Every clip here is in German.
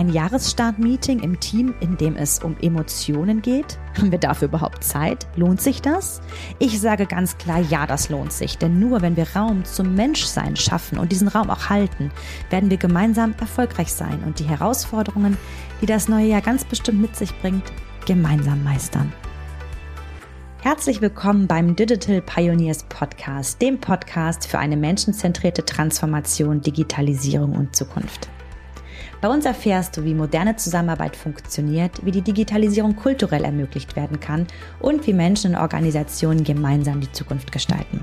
Ein Jahressstart-Meeting im Team, in dem es um Emotionen geht? Haben wir dafür überhaupt Zeit? Lohnt sich das? Ich sage ganz klar, ja, das lohnt sich. Denn nur wenn wir Raum zum Menschsein schaffen und diesen Raum auch halten, werden wir gemeinsam erfolgreich sein und die Herausforderungen, die das neue Jahr ganz bestimmt mit sich bringt, gemeinsam meistern. Herzlich willkommen beim Digital Pioneers Podcast, dem Podcast für eine menschenzentrierte Transformation, Digitalisierung und Zukunft. Bei uns erfährst du, wie moderne Zusammenarbeit funktioniert, wie die Digitalisierung kulturell ermöglicht werden kann und wie Menschen und Organisationen gemeinsam die Zukunft gestalten.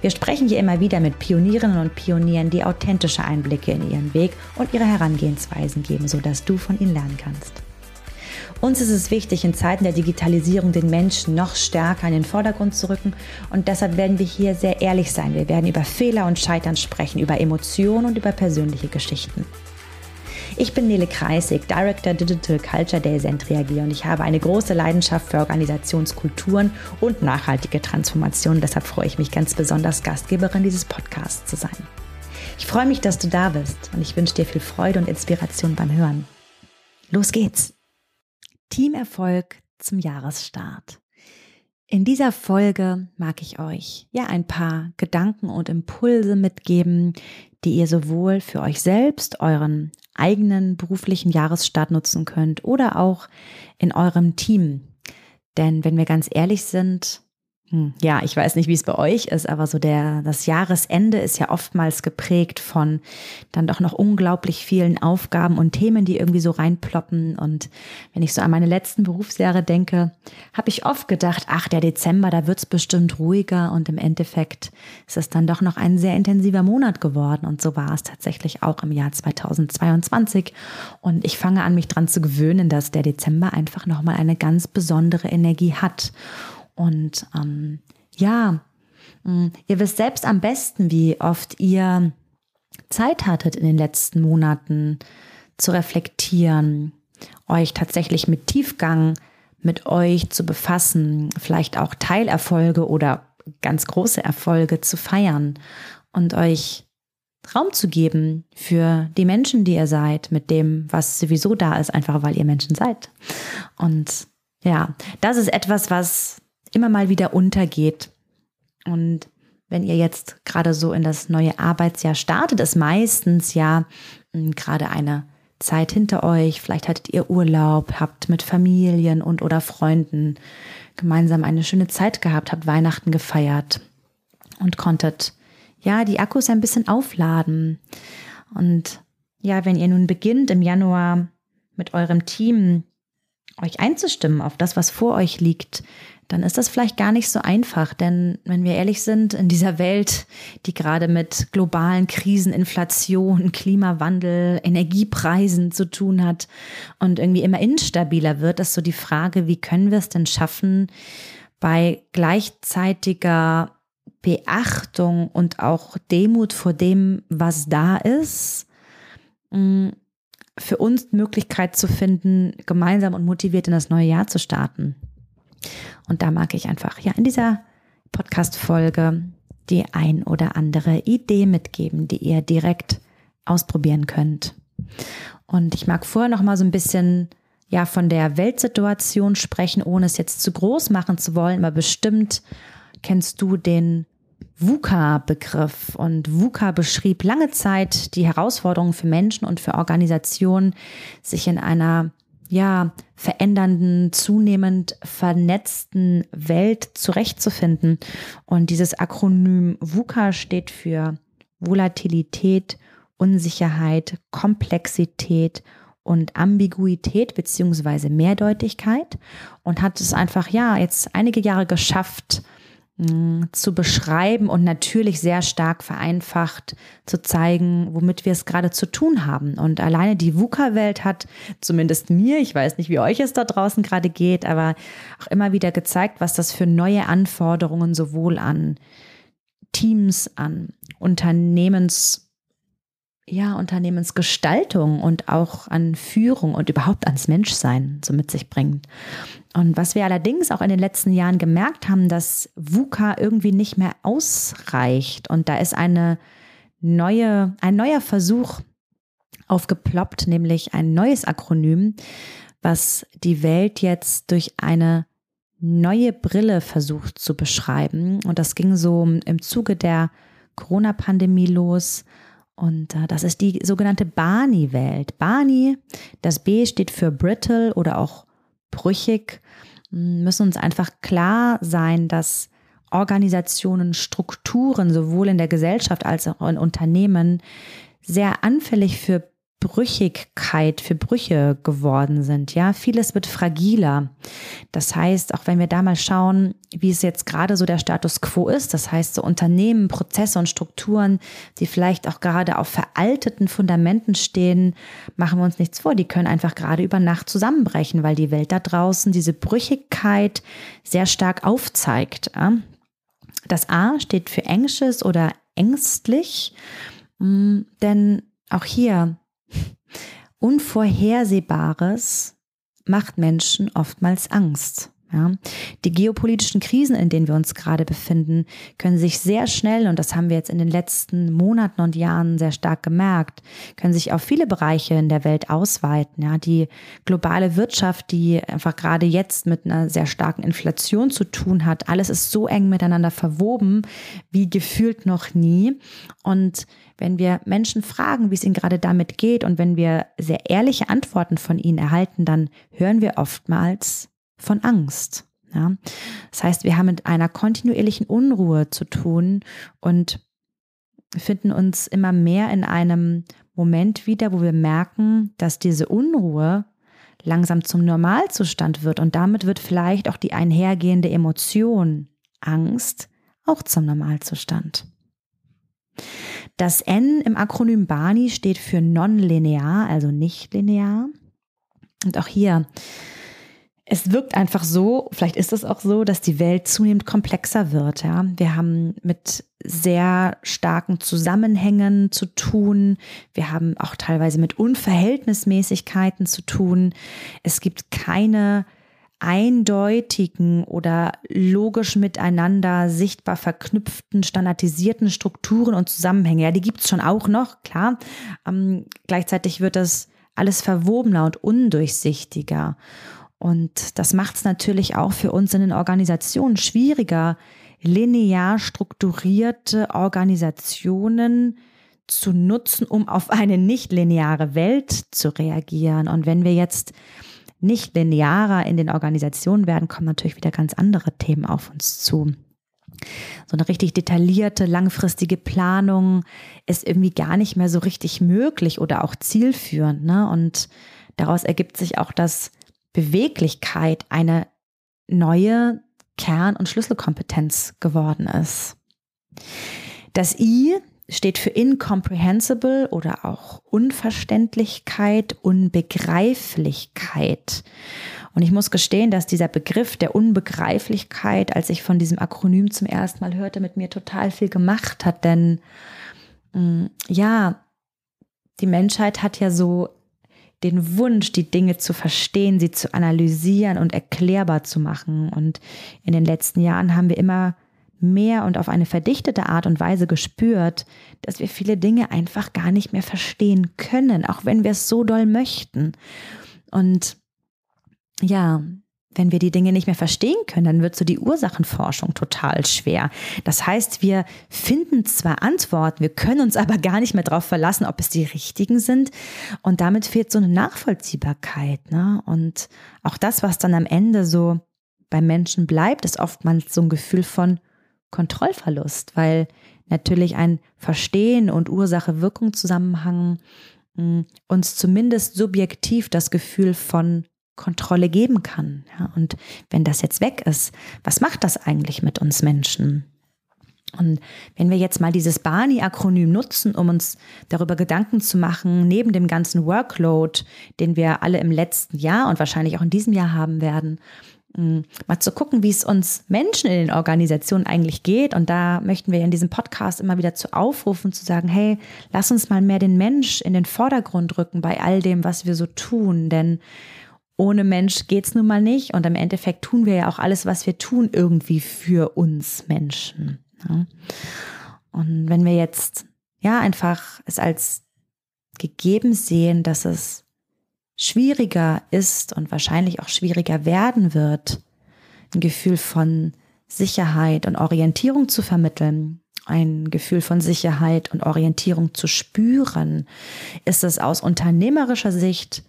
Wir sprechen hier immer wieder mit Pionierinnen und Pionieren, die authentische Einblicke in ihren Weg und ihre Herangehensweisen geben, sodass du von ihnen lernen kannst. Uns ist es wichtig, in Zeiten der Digitalisierung den Menschen noch stärker in den Vordergrund zu rücken und deshalb werden wir hier sehr ehrlich sein. Wir werden über Fehler und Scheitern sprechen, über Emotionen und über persönliche Geschichten. Ich bin Nele Kreisig, Director Digital Culture Day Entry und ich habe eine große Leidenschaft für Organisationskulturen und nachhaltige Transformation. Deshalb freue ich mich ganz besonders, Gastgeberin dieses Podcasts zu sein. Ich freue mich, dass du da bist und ich wünsche dir viel Freude und Inspiration beim Hören. Los geht's! Teamerfolg zum Jahresstart. In dieser Folge mag ich euch ja ein paar Gedanken und Impulse mitgeben, die ihr sowohl für euch selbst, euren eigenen beruflichen Jahresstart nutzen könnt oder auch in eurem Team. Denn wenn wir ganz ehrlich sind, ja, ich weiß nicht, wie es bei euch ist, aber so der, das Jahresende ist ja oftmals geprägt von dann doch noch unglaublich vielen Aufgaben und Themen, die irgendwie so reinploppen. Und wenn ich so an meine letzten Berufsjahre denke, habe ich oft gedacht, ach, der Dezember, da wird's bestimmt ruhiger. Und im Endeffekt ist es dann doch noch ein sehr intensiver Monat geworden. Und so war es tatsächlich auch im Jahr 2022. Und ich fange an, mich dran zu gewöhnen, dass der Dezember einfach nochmal eine ganz besondere Energie hat. Und ähm, ja, mm, ihr wisst selbst am besten, wie oft ihr Zeit hattet in den letzten Monaten zu reflektieren, euch tatsächlich mit Tiefgang mit euch zu befassen, vielleicht auch Teilerfolge oder ganz große Erfolge zu feiern und euch Raum zu geben für die Menschen, die ihr seid, mit dem, was sowieso da ist, einfach weil ihr Menschen seid. Und ja, das ist etwas, was immer mal wieder untergeht. Und wenn ihr jetzt gerade so in das neue Arbeitsjahr startet, ist meistens ja hm, gerade eine Zeit hinter euch. Vielleicht hattet ihr Urlaub, habt mit Familien und oder Freunden gemeinsam eine schöne Zeit gehabt, habt Weihnachten gefeiert und konntet ja die Akkus ein bisschen aufladen. Und ja, wenn ihr nun beginnt im Januar mit eurem Team euch einzustimmen auf das, was vor euch liegt, dann ist das vielleicht gar nicht so einfach. Denn wenn wir ehrlich sind, in dieser Welt, die gerade mit globalen Krisen, Inflation, Klimawandel, Energiepreisen zu tun hat und irgendwie immer instabiler wird, ist so die Frage, wie können wir es denn schaffen, bei gleichzeitiger Beachtung und auch Demut vor dem, was da ist, mm, für uns Möglichkeit zu finden, gemeinsam und motiviert in das neue Jahr zu starten. Und da mag ich einfach ja in dieser Podcast-Folge die ein oder andere Idee mitgeben, die ihr direkt ausprobieren könnt. Und ich mag vorher noch mal so ein bisschen ja von der Weltsituation sprechen, ohne es jetzt zu groß machen zu wollen, aber bestimmt kennst du den VUCA-Begriff. Und VUCA beschrieb lange Zeit die Herausforderungen für Menschen und für Organisationen, sich in einer ja, verändernden, zunehmend vernetzten Welt zurechtzufinden. Und dieses Akronym VUCA steht für Volatilität, Unsicherheit, Komplexität und Ambiguität beziehungsweise Mehrdeutigkeit und hat es einfach, ja, jetzt einige Jahre geschafft, zu beschreiben und natürlich sehr stark vereinfacht zu zeigen, womit wir es gerade zu tun haben. Und alleine die VUCA-Welt hat zumindest mir, ich weiß nicht, wie euch es da draußen gerade geht, aber auch immer wieder gezeigt, was das für neue Anforderungen sowohl an Teams, an Unternehmens ja, Unternehmensgestaltung und auch an Führung und überhaupt ans Menschsein so mit sich bringt. Und was wir allerdings auch in den letzten Jahren gemerkt haben, dass VUCA irgendwie nicht mehr ausreicht und da ist eine neue, ein neuer Versuch aufgeploppt, nämlich ein neues Akronym, was die Welt jetzt durch eine neue Brille versucht zu beschreiben. Und das ging so im Zuge der Corona-Pandemie los. Und äh, das ist die sogenannte Barney-Welt. Barney, das B steht für brittle oder auch brüchig. Müssen uns einfach klar sein, dass Organisationen, Strukturen sowohl in der Gesellschaft als auch in Unternehmen sehr anfällig für Brüchigkeit, für Brüche geworden sind. Ja, vieles wird fragiler. Das heißt, auch wenn wir da mal schauen, wie es jetzt gerade so der Status quo ist, das heißt, so Unternehmen, Prozesse und Strukturen, die vielleicht auch gerade auf veralteten Fundamenten stehen, machen wir uns nichts vor. Die können einfach gerade über Nacht zusammenbrechen, weil die Welt da draußen diese Brüchigkeit sehr stark aufzeigt. Das A steht für anxious oder ängstlich, mm, denn auch hier Unvorhersehbares macht Menschen oftmals Angst. Ja, die geopolitischen Krisen, in denen wir uns gerade befinden, können sich sehr schnell, und das haben wir jetzt in den letzten Monaten und Jahren sehr stark gemerkt, können sich auf viele Bereiche in der Welt ausweiten. Ja, die globale Wirtschaft, die einfach gerade jetzt mit einer sehr starken Inflation zu tun hat, alles ist so eng miteinander verwoben wie gefühlt noch nie. Und wenn wir Menschen fragen, wie es ihnen gerade damit geht und wenn wir sehr ehrliche Antworten von ihnen erhalten, dann hören wir oftmals, von Angst. Ja? Das heißt, wir haben mit einer kontinuierlichen Unruhe zu tun und finden uns immer mehr in einem Moment wieder, wo wir merken, dass diese Unruhe langsam zum Normalzustand wird und damit wird vielleicht auch die einhergehende Emotion Angst auch zum Normalzustand. Das N im Akronym BANI steht für nonlinear, also nicht linear. Und auch hier es wirkt einfach so, vielleicht ist es auch so, dass die Welt zunehmend komplexer wird. Ja? Wir haben mit sehr starken Zusammenhängen zu tun. Wir haben auch teilweise mit Unverhältnismäßigkeiten zu tun. Es gibt keine eindeutigen oder logisch miteinander sichtbar verknüpften, standardisierten Strukturen und Zusammenhänge. Ja, die gibt es schon auch noch, klar. Ähm, gleichzeitig wird das alles verwobener und undurchsichtiger. Und das macht es natürlich auch für uns in den Organisationen schwieriger, linear strukturierte Organisationen zu nutzen, um auf eine nicht lineare Welt zu reagieren. Und wenn wir jetzt nicht linearer in den Organisationen werden, kommen natürlich wieder ganz andere Themen auf uns zu. So eine richtig detaillierte, langfristige Planung ist irgendwie gar nicht mehr so richtig möglich oder auch zielführend. Ne? Und daraus ergibt sich auch das Beweglichkeit eine neue Kern- und Schlüsselkompetenz geworden ist. Das I steht für incomprehensible oder auch Unverständlichkeit, Unbegreiflichkeit. Und ich muss gestehen, dass dieser Begriff der Unbegreiflichkeit, als ich von diesem Akronym zum ersten Mal hörte, mit mir total viel gemacht hat. Denn mm, ja, die Menschheit hat ja so den Wunsch, die Dinge zu verstehen, sie zu analysieren und erklärbar zu machen. Und in den letzten Jahren haben wir immer mehr und auf eine verdichtete Art und Weise gespürt, dass wir viele Dinge einfach gar nicht mehr verstehen können, auch wenn wir es so doll möchten. Und ja, wenn wir die Dinge nicht mehr verstehen können, dann wird so die Ursachenforschung total schwer. Das heißt, wir finden zwar Antworten, wir können uns aber gar nicht mehr darauf verlassen, ob es die richtigen sind. Und damit fehlt so eine Nachvollziehbarkeit. Ne? Und auch das, was dann am Ende so beim Menschen bleibt, ist oftmals so ein Gefühl von Kontrollverlust, weil natürlich ein Verstehen und Ursache-Wirkung-Zusammenhang mm, uns zumindest subjektiv das Gefühl von Kontrolle geben kann. Ja, und wenn das jetzt weg ist, was macht das eigentlich mit uns Menschen? Und wenn wir jetzt mal dieses Barney-Akronym nutzen, um uns darüber Gedanken zu machen, neben dem ganzen Workload, den wir alle im letzten Jahr und wahrscheinlich auch in diesem Jahr haben werden, mm, mal zu gucken, wie es uns Menschen in den Organisationen eigentlich geht. Und da möchten wir in diesem Podcast immer wieder zu aufrufen, zu sagen, hey, lass uns mal mehr den Mensch in den Vordergrund rücken bei all dem, was wir so tun. Denn ohne Mensch geht es nun mal nicht. Und im Endeffekt tun wir ja auch alles, was wir tun, irgendwie für uns Menschen. Ja. Und wenn wir jetzt ja einfach es als gegeben sehen, dass es schwieriger ist und wahrscheinlich auch schwieriger werden wird, ein Gefühl von Sicherheit und Orientierung zu vermitteln, ein Gefühl von Sicherheit und Orientierung zu spüren, ist es aus unternehmerischer Sicht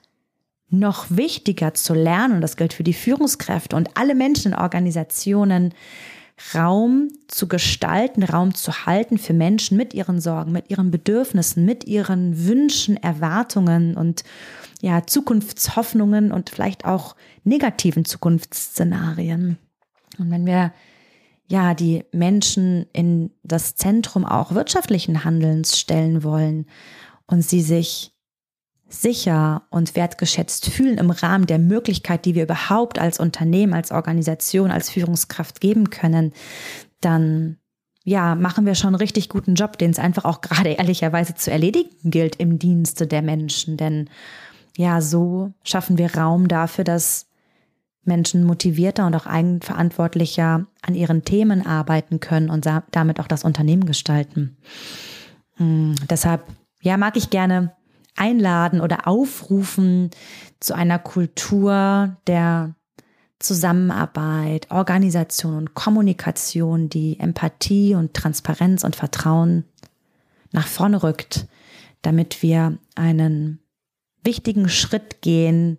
noch wichtiger zu lernen, und das gilt für die Führungskräfte und alle Menschen in Organisationen, Raum zu gestalten, Raum zu halten für Menschen mit ihren Sorgen, mit ihren Bedürfnissen, mit ihren Wünschen, Erwartungen und ja, Zukunftshoffnungen und vielleicht auch negativen Zukunftsszenarien. Und wenn wir ja die Menschen in das Zentrum auch wirtschaftlichen Handelns stellen wollen und sie sich sicher und wertgeschätzt fühlen im Rahmen der Möglichkeit, die wir überhaupt als Unternehmen, als Organisation, als Führungskraft geben können, dann ja, machen wir schon einen richtig guten Job, den es einfach auch gerade ehrlicherweise zu erledigen gilt im Dienste der Menschen. Denn ja, so schaffen wir Raum dafür, dass Menschen motivierter und auch eigenverantwortlicher an ihren Themen arbeiten können und damit auch das Unternehmen gestalten. Hm, deshalb, ja, mag ich gerne einladen oder aufrufen zu einer Kultur der Zusammenarbeit, Organisation und Kommunikation, die Empathie und Transparenz und Vertrauen nach vorne rückt, damit wir einen wichtigen Schritt gehen,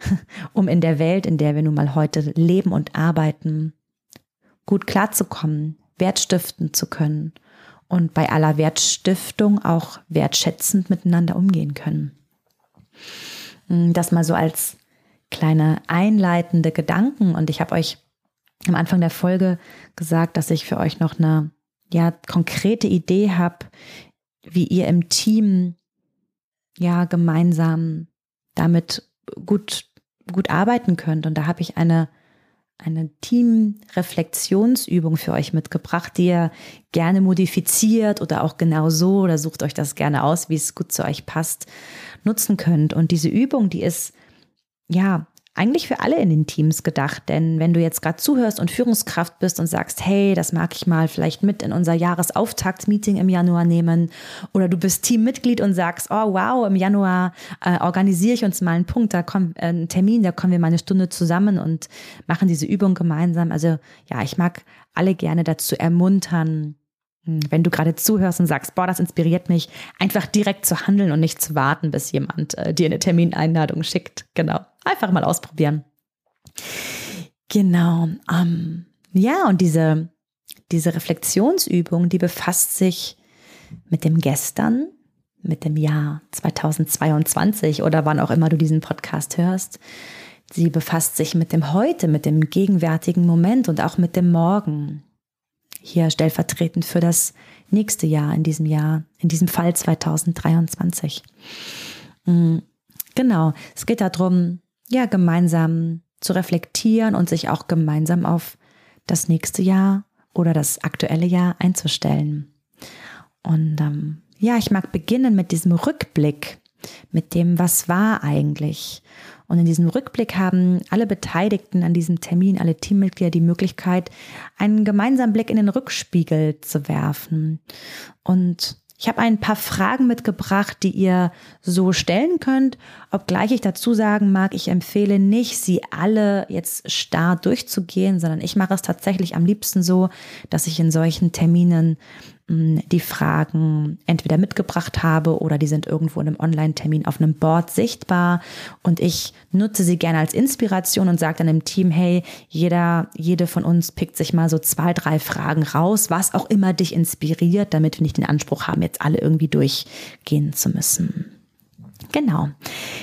um in der Welt, in der wir nun mal heute leben und arbeiten, gut klarzukommen, wertstiften zu können und bei aller Wertstiftung auch wertschätzend miteinander umgehen können. Hm, das mal so als kleine einleitende Gedanken und ich habe euch am Anfang der Folge gesagt, dass ich für euch noch eine ja konkrete Idee habe, wie ihr im Team ja gemeinsam damit gut gut arbeiten könnt und da habe ich eine eine Team-Reflexionsübung für euch mitgebracht, die ihr gerne modifiziert oder auch genau so oder sucht euch das gerne aus, wie es gut zu euch passt, nutzen könnt. Und diese Übung, die ist ja eigentlich für alle in den Teams gedacht. Denn wenn du jetzt gerade zuhörst und Führungskraft bist und sagst, hey, das mag ich mal vielleicht mit in unser Jahresauftaktmeeting im Januar nehmen, oder du bist Teammitglied und sagst, oh wow, im Januar äh, organisiere ich uns mal einen Punkt, da kommt äh, ein Termin, da kommen wir mal eine Stunde zusammen und machen diese Übung gemeinsam. Also ja, ich mag alle gerne dazu ermuntern, hm, wenn du gerade zuhörst und sagst, boah, das inspiriert mich, einfach direkt zu handeln und nicht zu warten, bis jemand äh, dir eine Termineinladung schickt. Genau. Einfach mal ausprobieren. Genau. Ähm, ja, und diese, diese Reflexionsübung, die befasst sich mit dem Gestern, mit dem Jahr 2022 oder wann auch immer du diesen Podcast hörst. Sie befasst sich mit dem Heute, mit dem gegenwärtigen Moment und auch mit dem Morgen. Hier stellvertretend für das nächste Jahr in diesem Jahr, in diesem Fall 2023. Mm, genau, es geht darum, ja, gemeinsam zu reflektieren und sich auch gemeinsam auf das nächste Jahr oder das aktuelle Jahr einzustellen. Und ähm, ja, ich mag beginnen mit diesem Rückblick, mit dem, was war eigentlich. Und in diesem Rückblick haben alle Beteiligten an diesem Termin, alle Teammitglieder die Möglichkeit, einen gemeinsamen Blick in den Rückspiegel zu werfen und ich habe ein paar Fragen mitgebracht, die ihr so stellen könnt, obgleich ich dazu sagen mag, ich empfehle nicht, sie alle jetzt starr durchzugehen, sondern ich mache es tatsächlich am liebsten so, dass ich in solchen Terminen die Fragen entweder mitgebracht habe oder die sind irgendwo in einem Online-Termin auf einem Board sichtbar und ich nutze sie gerne als Inspiration und sage dann im Team, hey, jeder, jede von uns pickt sich mal so zwei, drei Fragen raus, was auch immer dich inspiriert, damit wir nicht den Anspruch haben, jetzt alle irgendwie durchgehen zu müssen. Genau.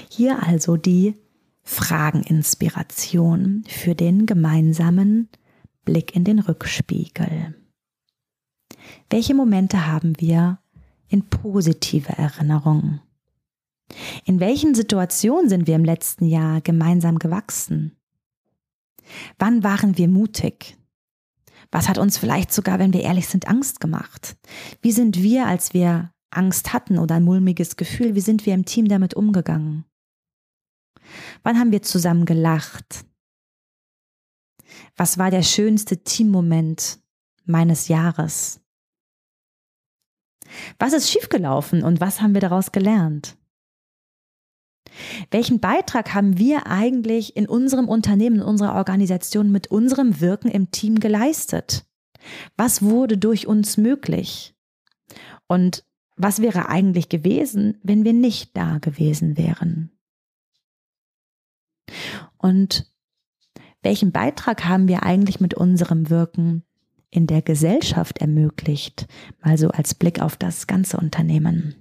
Hier also die Frageninspiration für den gemeinsamen Blick in den Rückspiegel. Welche Momente haben wir in positive Erinnerungen? In welchen Situationen sind wir im letzten Jahr gemeinsam gewachsen? Wann waren wir mutig? Was hat uns vielleicht sogar, wenn wir ehrlich sind, Angst gemacht? Wie sind wir, als wir Angst hatten oder ein mulmiges Gefühl, wie sind wir im Team damit umgegangen? Wann haben wir zusammen gelacht? Was war der schönste Teammoment meines Jahres? Was ist schiefgelaufen und was haben wir daraus gelernt? Welchen Beitrag haben wir eigentlich in unserem Unternehmen, in unserer Organisation mit unserem Wirken im Team geleistet? Was wurde durch uns möglich? Und was wäre eigentlich gewesen, wenn wir nicht da gewesen wären? Und welchen Beitrag haben wir eigentlich mit unserem Wirken in der Gesellschaft ermöglicht? Mal so als Blick auf das ganze Unternehmen.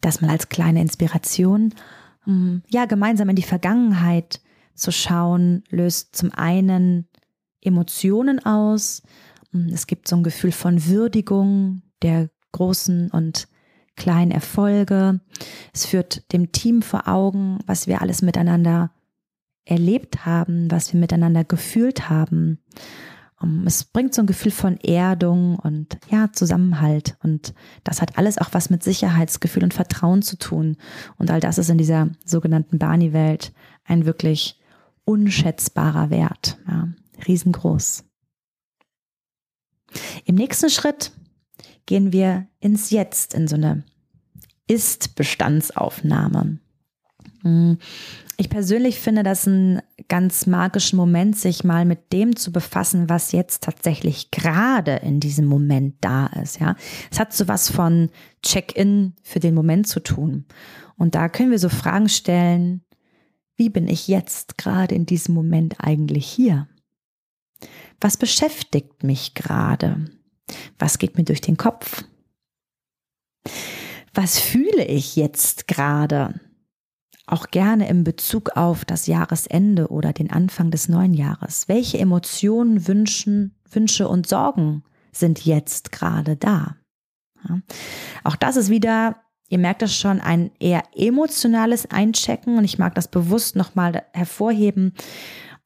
Das mal als kleine Inspiration. Ja, gemeinsam in die Vergangenheit zu schauen, löst zum einen Emotionen aus. Es gibt so ein Gefühl von Würdigung der großen und kleinen Erfolge. Es führt dem Team vor Augen, was wir alles miteinander erlebt haben, was wir miteinander gefühlt haben. Es bringt so ein Gefühl von Erdung und ja, Zusammenhalt. Und das hat alles auch was mit Sicherheitsgefühl und Vertrauen zu tun. Und all das ist in dieser sogenannten Barney-Welt ein wirklich unschätzbarer Wert. Ja, riesengroß. Im nächsten Schritt gehen wir ins Jetzt, in so eine Ist-Bestandsaufnahme. Ich persönlich finde das einen ganz magischen Moment, sich mal mit dem zu befassen, was jetzt tatsächlich gerade in diesem Moment da ist. Ja, es hat so was von Check-in für den Moment zu tun. Und da können wir so Fragen stellen: Wie bin ich jetzt gerade in diesem Moment eigentlich hier? Was beschäftigt mich gerade? Was geht mir durch den Kopf? Was fühle ich jetzt gerade? Auch gerne im Bezug auf das Jahresende oder den Anfang des neuen Jahres. Welche Emotionen, Wünschen, Wünsche und Sorgen sind jetzt gerade da? Ja. Auch das ist wieder, ihr merkt das schon, ein eher emotionales Einchecken und ich mag das bewusst nochmal hervorheben.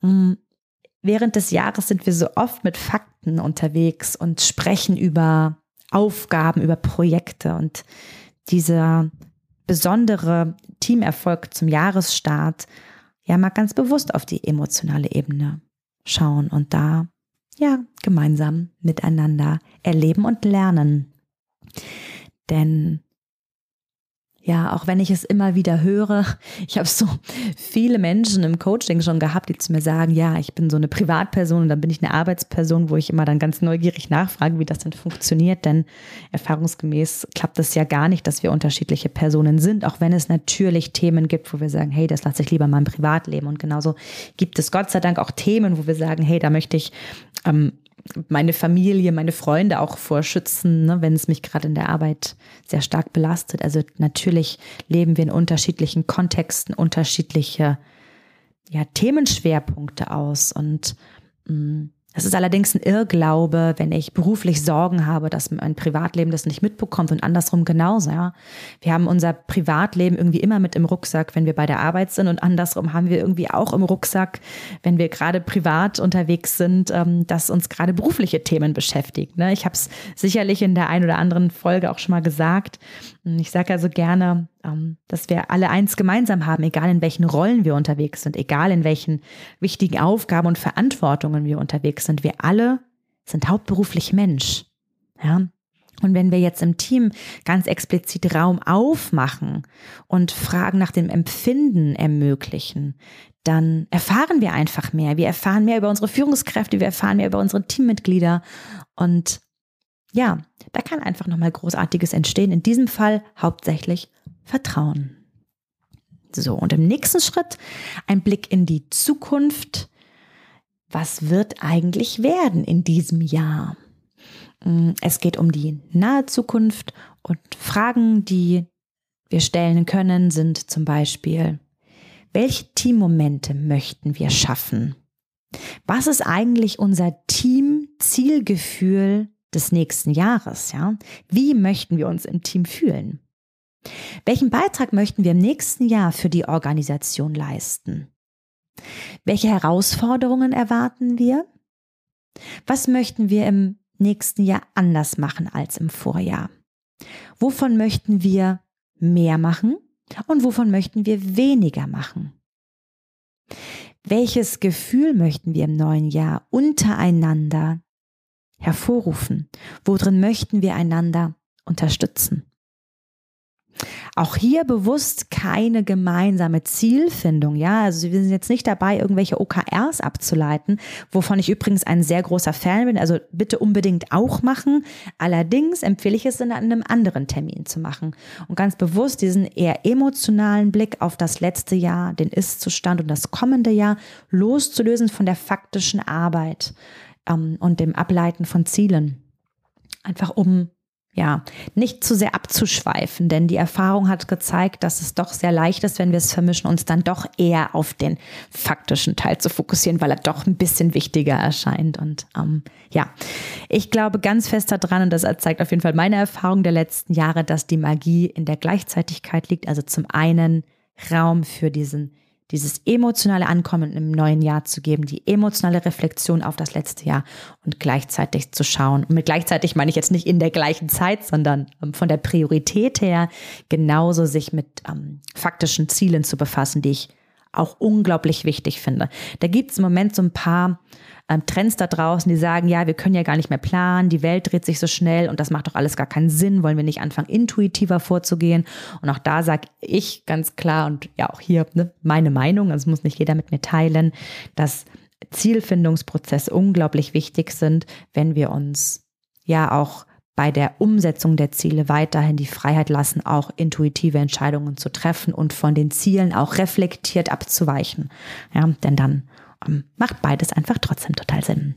Mm, während des Jahres sind wir so oft mit Fakten unterwegs und sprechen über Aufgaben, über Projekte und dieser besondere Teamerfolg zum Jahresstart ja mal ganz bewusst auf die emotionale Ebene schauen und da ja gemeinsam miteinander erleben und lernen. Denn ja, auch wenn ich es immer wieder höre, ich habe so viele Menschen im Coaching schon gehabt, die zu mir sagen, ja, ich bin so eine Privatperson und dann bin ich eine Arbeitsperson, wo ich immer dann ganz neugierig nachfrage, wie das denn funktioniert, denn erfahrungsgemäß klappt es ja gar nicht, dass wir unterschiedliche Personen sind, auch wenn es natürlich Themen gibt, wo wir sagen, hey, das lasse ich lieber mal im Privatleben. Und genauso gibt es Gott sei Dank auch Themen, wo wir sagen, hey, da möchte ich ähm, meine Familie, meine Freunde auch vorschützen, ne, wenn es mich gerade in der Arbeit sehr stark belastet. Also natürlich leben wir in unterschiedlichen Kontexten unterschiedliche ja, Themenschwerpunkte aus und mh, mm, es ist allerdings ein Irrglaube, wenn ich beruflich Sorgen habe, dass mein Privatleben das nicht mitbekommt und andersrum genauso. Ja. Wir haben unser Privatleben irgendwie immer mit im Rucksack, wenn wir bei der Arbeit sind und andersrum haben wir irgendwie auch im Rucksack, wenn wir gerade privat unterwegs sind, ähm, dass uns gerade berufliche Themen beschäftigt. Ne. Ich habe es sicherlich in der einen oder anderen Folge auch schon mal gesagt. Ich sage also gerne, ähm, dass wir alle eins gemeinsam haben, egal in welchen Rollen wir unterwegs sind, egal in welchen wichtigen Aufgaben und Verantwortungen wir unterwegs sind. Wir alle sind hauptberuflich Mensch. Ja? Und wenn wir jetzt im Team ganz explizit Raum aufmachen und Fragen nach dem Empfinden ermöglichen, dann erfahren wir einfach mehr. Wir erfahren mehr über unsere Führungskräfte, wir erfahren mehr über unsere Teammitglieder und ja, da kann einfach nochmal Großartiges entstehen. In diesem Fall hauptsächlich Vertrauen. So, und im nächsten Schritt ein Blick in die Zukunft. Was wird eigentlich werden in diesem Jahr? Mm, es geht um die nahe Zukunft und Fragen, die wir stellen können, sind zum Beispiel, welche Teammomente möchten wir schaffen? Was ist eigentlich unser Team-Zielgefühl des nächsten Jahres? Ja? Wie möchten wir uns im Team fühlen? Welchen Beitrag möchten wir im nächsten Jahr für die Organisation leisten? Welche Herausforderungen erwarten wir? Was möchten wir im nächsten Jahr anders machen als im Vorjahr? Wovon möchten wir mehr machen und wovon möchten wir weniger machen? Welches Gefühl möchten wir im neuen Jahr untereinander hervorrufen? Worin möchten wir einander unterstützen. Auch hier bewusst keine gemeinsame Zielfindung, ja. Also wir sind jetzt nicht dabei, irgendwelche OKRs abzuleiten, wovon ich übrigens ein sehr großer Fan bin. Also bitte unbedingt auch machen. Allerdings empfehle ich es in einem anderen Termin zu machen und ganz bewusst diesen eher emotionalen Blick auf das letzte Jahr, den Ist-Zustand und das kommende Jahr loszulösen von der faktischen Arbeit ähm, und dem Ableiten von Zielen. Einfach um ja, nicht zu sehr abzuschweifen, denn die Erfahrung hat gezeigt, dass es doch sehr leicht ist, wenn wir es vermischen, uns dann doch eher auf den faktischen Teil zu fokussieren, weil er doch ein bisschen wichtiger erscheint. Und ähm, ja, ich glaube ganz fest daran, und das zeigt auf jeden Fall meine Erfahrung der letzten Jahre, dass die Magie in der Gleichzeitigkeit liegt. Also zum einen Raum für diesen dieses emotionale Ankommen im neuen Jahr zu geben, die emotionale Reflexion auf das letzte Jahr und gleichzeitig zu schauen. Und mit gleichzeitig meine ich jetzt nicht in der gleichen Zeit, sondern ähm, von der Priorität her genauso sich mit ähm, faktischen Zielen zu befassen, die ich auch unglaublich wichtig finde. Da gibt es im Moment so ein paar ähm, Trends da draußen, die sagen, ja, wir können ja gar nicht mehr planen, die Welt dreht sich so schnell und das macht doch alles gar keinen Sinn, wollen wir nicht anfangen, intuitiver vorzugehen. Und auch da sage ich ganz klar und ja auch hier ne, meine Meinung, also muss nicht jeder mit mir teilen, dass Zielfindungsprozesse unglaublich wichtig sind, wenn wir uns ja auch bei der Umsetzung der Ziele weiterhin die Freiheit lassen, auch intuitive Entscheidungen zu treffen und von den Zielen auch reflektiert abzuweichen. Ja, denn dann ähm, macht beides einfach trotzdem total Sinn.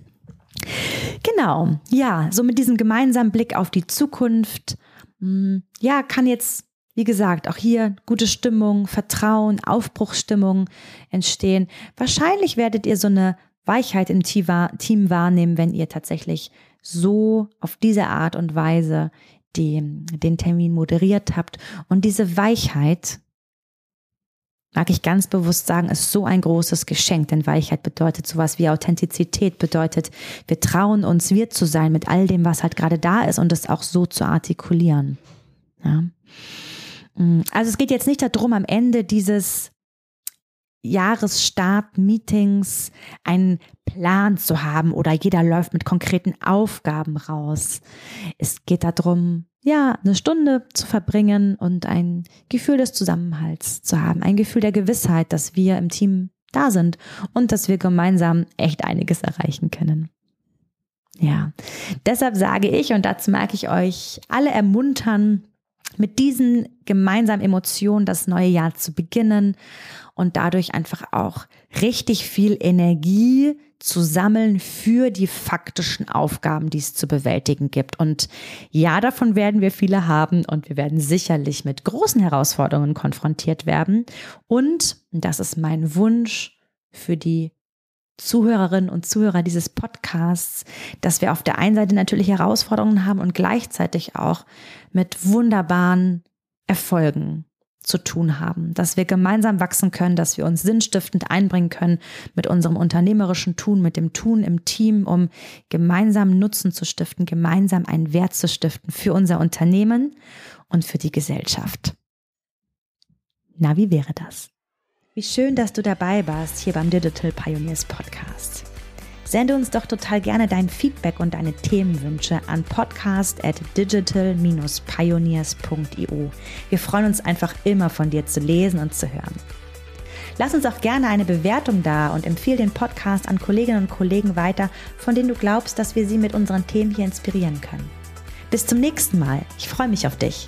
Genau, ja, so mit diesem gemeinsamen Blick auf die Zukunft, hm, ja, kann jetzt, wie gesagt, auch hier gute Stimmung, Vertrauen, Aufbruchsstimmung entstehen. Wahrscheinlich werdet ihr so eine Weichheit im Team wahrnehmen, wenn ihr tatsächlich so auf diese Art und Weise den, den Termin moderiert habt. Und diese Weichheit, mag ich ganz bewusst sagen, ist so ein großes Geschenk, denn Weichheit bedeutet sowas wie Authentizität, bedeutet, wir trauen uns, wir zu sein mit all dem, was halt gerade da ist und es auch so zu artikulieren. Ja. Mm, also es geht jetzt nicht darum, am Ende dieses Jahresstart-Meetings einen Plan zu haben oder jeder läuft mit konkreten Aufgaben raus. Es geht darum, ja, eine Stunde zu verbringen und ein Gefühl des Zusammenhalts zu haben, ein Gefühl der Gewissheit, dass wir im Team da sind und dass wir gemeinsam echt einiges erreichen können. Ja, deshalb sage ich, und dazu mag ich euch alle ermuntern, mit diesen gemeinsamen Emotionen das neue Jahr zu beginnen und dadurch einfach auch richtig viel Energie zu sammeln für die faktischen Aufgaben, die es zu bewältigen gibt. Und ja, davon werden wir viele haben und wir werden sicherlich mit großen Herausforderungen konfrontiert werden. Und, das ist mein Wunsch für die Zuhörerinnen und Zuhörer dieses Podcasts, dass wir auf der einen Seite natürlich Herausforderungen haben und gleichzeitig auch mit wunderbaren Erfolgen zu tun haben, dass wir gemeinsam wachsen können, dass wir uns sinnstiftend einbringen können mit unserem unternehmerischen Tun, mit dem Tun im Team, um gemeinsam Nutzen zu stiften, gemeinsam einen Wert zu stiften für unser Unternehmen und für die Gesellschaft. Na, wie wäre das? Wie schön, dass du dabei warst hier beim Digital Pioneers Podcast. Sende uns doch total gerne dein Feedback und deine Themenwünsche an podcast at digital-pioneers.io. Wir freuen uns einfach immer von dir zu lesen und zu hören. Lass uns auch gerne eine Bewertung da und empfehle den Podcast an Kolleginnen und Kollegen weiter, von denen du glaubst, dass wir sie mit unseren Themen hier inspirieren können. Bis zum nächsten Mal. Ich freue mich auf dich.